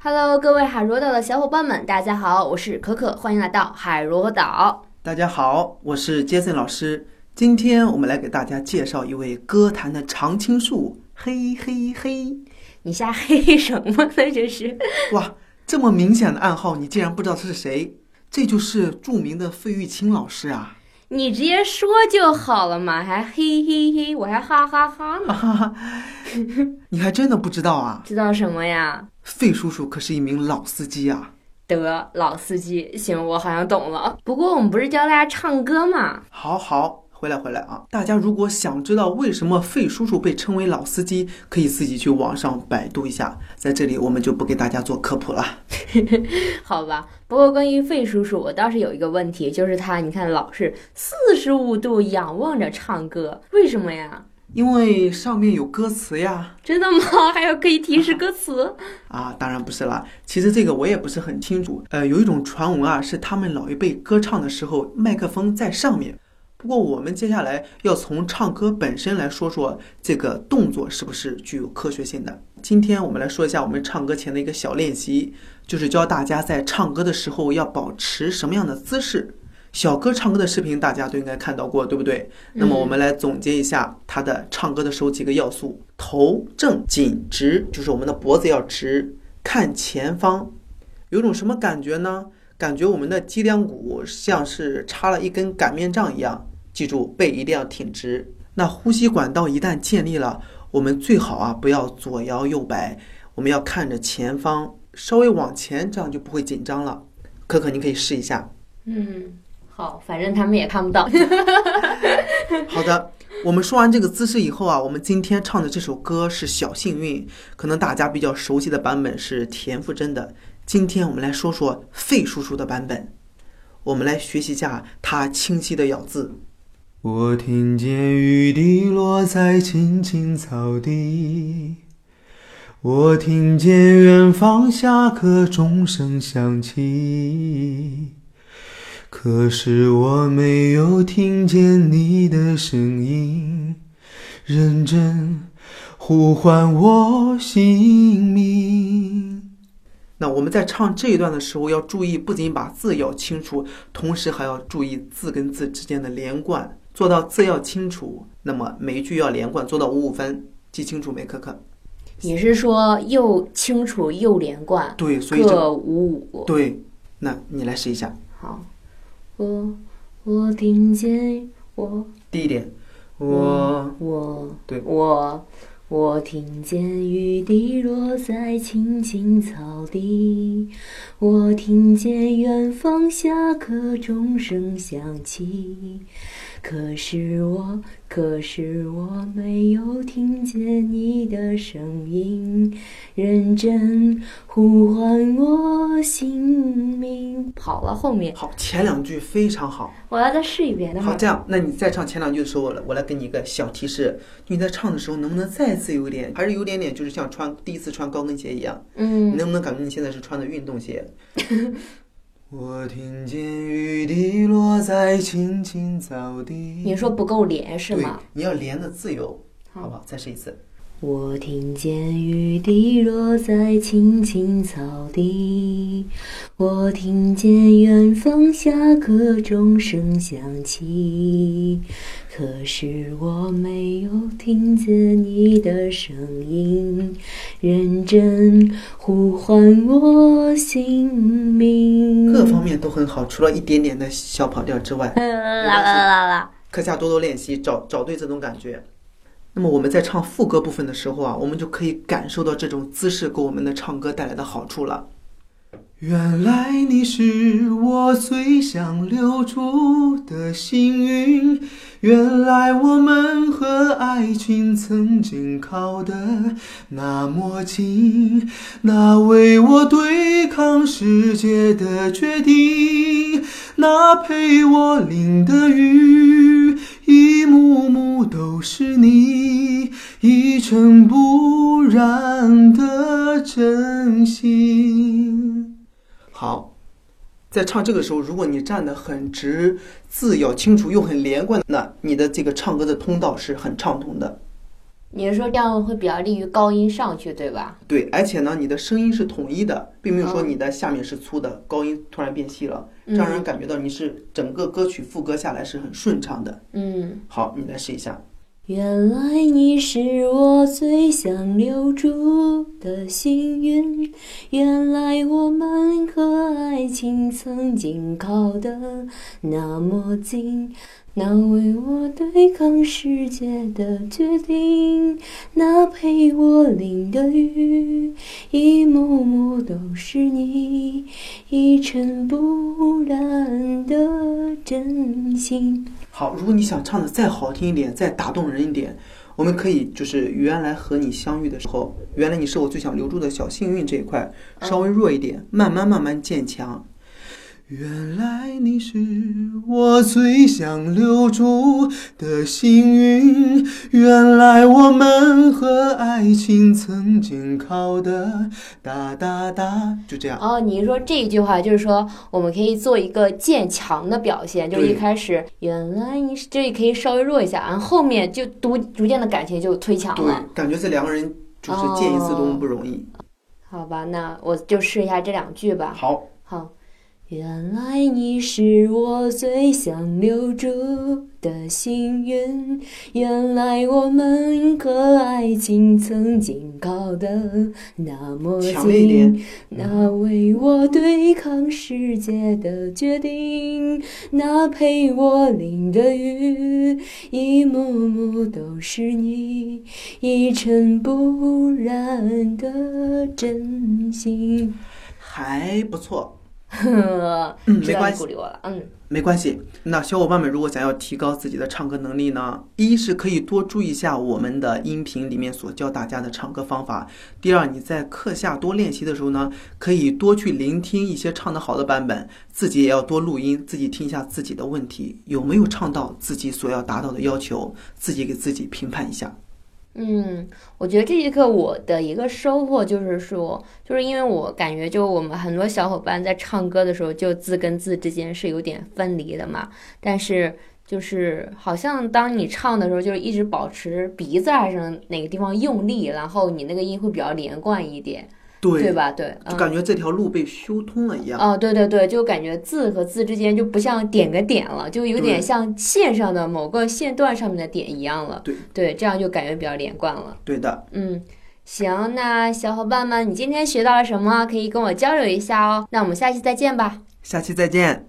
Hello，各位海螺岛的小伙伴们，大家好，我是可可，欢迎来到海螺岛。大家好，我是杰森老师。今天我们来给大家介绍一位歌坛的常青树，嘿嘿嘿！你瞎嘿嘿什么呢？这是哇，这么明显的暗号，你竟然不知道他是谁？这就是著名的费玉清老师啊！你直接说就好了嘛，还嘿嘿嘿，我还哈哈哈呢。哈哈，你还真的不知道啊？知道什么呀？费叔叔可是一名老司机啊！得，老司机，行，我好像懂了。不过我们不是教大家唱歌吗？好好。回来回来啊！大家如果想知道为什么费叔叔被称为老司机，可以自己去网上百度一下。在这里我们就不给大家做科普了，好吧？不过关于费叔叔，我倒是有一个问题，就是他，你看老是四十五度仰望着唱歌，为什么呀？因为上面有歌词呀。真的吗？还有可以提示歌词？啊，当然不是啦。其实这个我也不是很清楚。呃，有一种传闻啊，是他们老一辈歌唱的时候，麦克风在上面。不过，我们接下来要从唱歌本身来说说这个动作是不是具有科学性的。今天我们来说一下我们唱歌前的一个小练习，就是教大家在唱歌的时候要保持什么样的姿势。小哥唱歌的视频大家都应该看到过，对不对？那么我们来总结一下他的唱歌的时候几个要素：头正颈直，就是我们的脖子要直，看前方。有种什么感觉呢？感觉我们的脊梁骨像是插了一根擀面杖一样。记住，背一定要挺直。那呼吸管道一旦建立了，我们最好啊不要左摇右摆，我们要看着前方，稍微往前，这样就不会紧张了。可可，你可以试一下。嗯，好，反正他们也看不到。好的，我们说完这个姿势以后啊，我们今天唱的这首歌是《小幸运》，可能大家比较熟悉的版本是田馥甄的。今天我们来说说费叔叔的版本，我们来学习一下他清晰的咬字。我听见雨滴落在青青草地，我听见远方下课钟声响起，可是我没有听见你的声音，认真呼唤我姓名。那我们在唱这一段的时候要注意，不仅把字要清楚，同时还要注意字跟字之间的连贯。做到字要清楚，那么每一句要连贯，做到五五分，记清楚没？可可，你是说又清楚又连贯？对，所以各五五。对，那你来试一下。好，我我听见我第一点，我我对我我听见雨滴落在青青草地，我听见远方下课钟声响起。可是我，可是我没有听见你的声音，认真呼唤我姓名。跑了，后面好，前两句非常好。我要再试一遍。好，这样，那你再唱前两句的时候，我来，我来给你一个小提示，你在唱的时候能不能再自由一点？还是有点点，就是像穿第一次穿高跟鞋一样。嗯。你能不能感觉你现在是穿的运动鞋？我听见雨滴落在青青草地。你说不够连是吗？你要连的自由，好不好？再试一次。我听见雨滴落在青青草地，我听见远方下课钟声响起。可是我没有听见你的声音，认真呼唤我姓名。各方面都很好，除了一点点的小跑调之外。啦啦啦啦！课下多多练习，找找对这种感觉。那么我们在唱副歌部分的时候啊，我们就可以感受到这种姿势给我们的唱歌带来的好处了。原来你是我最想留住的幸运，原来我们和爱情曾经靠得那么近，那为我对抗世界的决定，那陪我淋的雨，一幕幕都是你一尘不染的真心。好，在唱这个时候，如果你站得很直，字要清楚又很连贯，那你的这个唱歌的通道是很畅通的。你是说这样会比较利于高音上去，对吧？对，而且呢，你的声音是统一的，并没有说嗯你的下面是粗的，高音突然变细了，这让人感觉到你是整个歌曲副歌下来是很顺畅的。嗯。好，你来试一下。原来你是我最想留住的幸运，原来我们和爱情曾经靠得那么近，那为我对抗世界的决定，那陪我淋的雨，一幕幕都是你一尘不染的真心。好，如果你想唱的再好听一点，再打动人一点，我们可以就是原来和你相遇的时候，原来你是我最想留住的小幸运这一块稍微弱一点，慢慢慢慢渐强。原来你是我最想留住的幸运，原来我们和爱情曾经靠得哒哒哒，就这样。哦，你说这一句话就是说，我们可以做一个渐强的表现，就是一开始原来你是这里可以稍微弱一下，然后后面就逐逐渐的感情就推强对了。，感觉这两个人就是见一次多么不容易。好吧，那我就试一下这两句吧。好，好，原来你是我最想留住的幸运，原来我们和爱情曾经靠得那么近，那为我对抗世界的决定，那陪我淋的雨，一幕幕都是你一尘不染的真心。还不错。呵，没关系鼓励我了，嗯。没关系，那小伙伴们如果想要提高自己的唱歌能力呢，一是可以多注意一下我们的音频里面所教大家的唱歌方法；第二，你在课下多练习的时候呢，可以多去聆听一些唱得好的版本，自己也要多录音，自己听一下自己的问题有没有唱到自己所要达到的要求，自己给自己评判一下。嗯，我觉得这节课我的一个收获就是说，就是因为我感觉就我们很多小伙伴在唱歌的时候，就字跟字之间是有点分离的嘛。但是就是好像当你唱的时候，就是一直保持鼻子还是哪个地方用力，然后你那个音会比较连贯一点，对，对吧？对，嗯。就感觉这条路被修通了一样。哦，对对对，就感觉字和字之间就不像点个点了，就有点像线上的某个线段上面的点一样了。对对，这样就感觉比较连贯了。对的，嗯，行，那小伙伴们，你今天学到了什么？可以跟我交流一下哦。那我们下期再见吧。下期再见。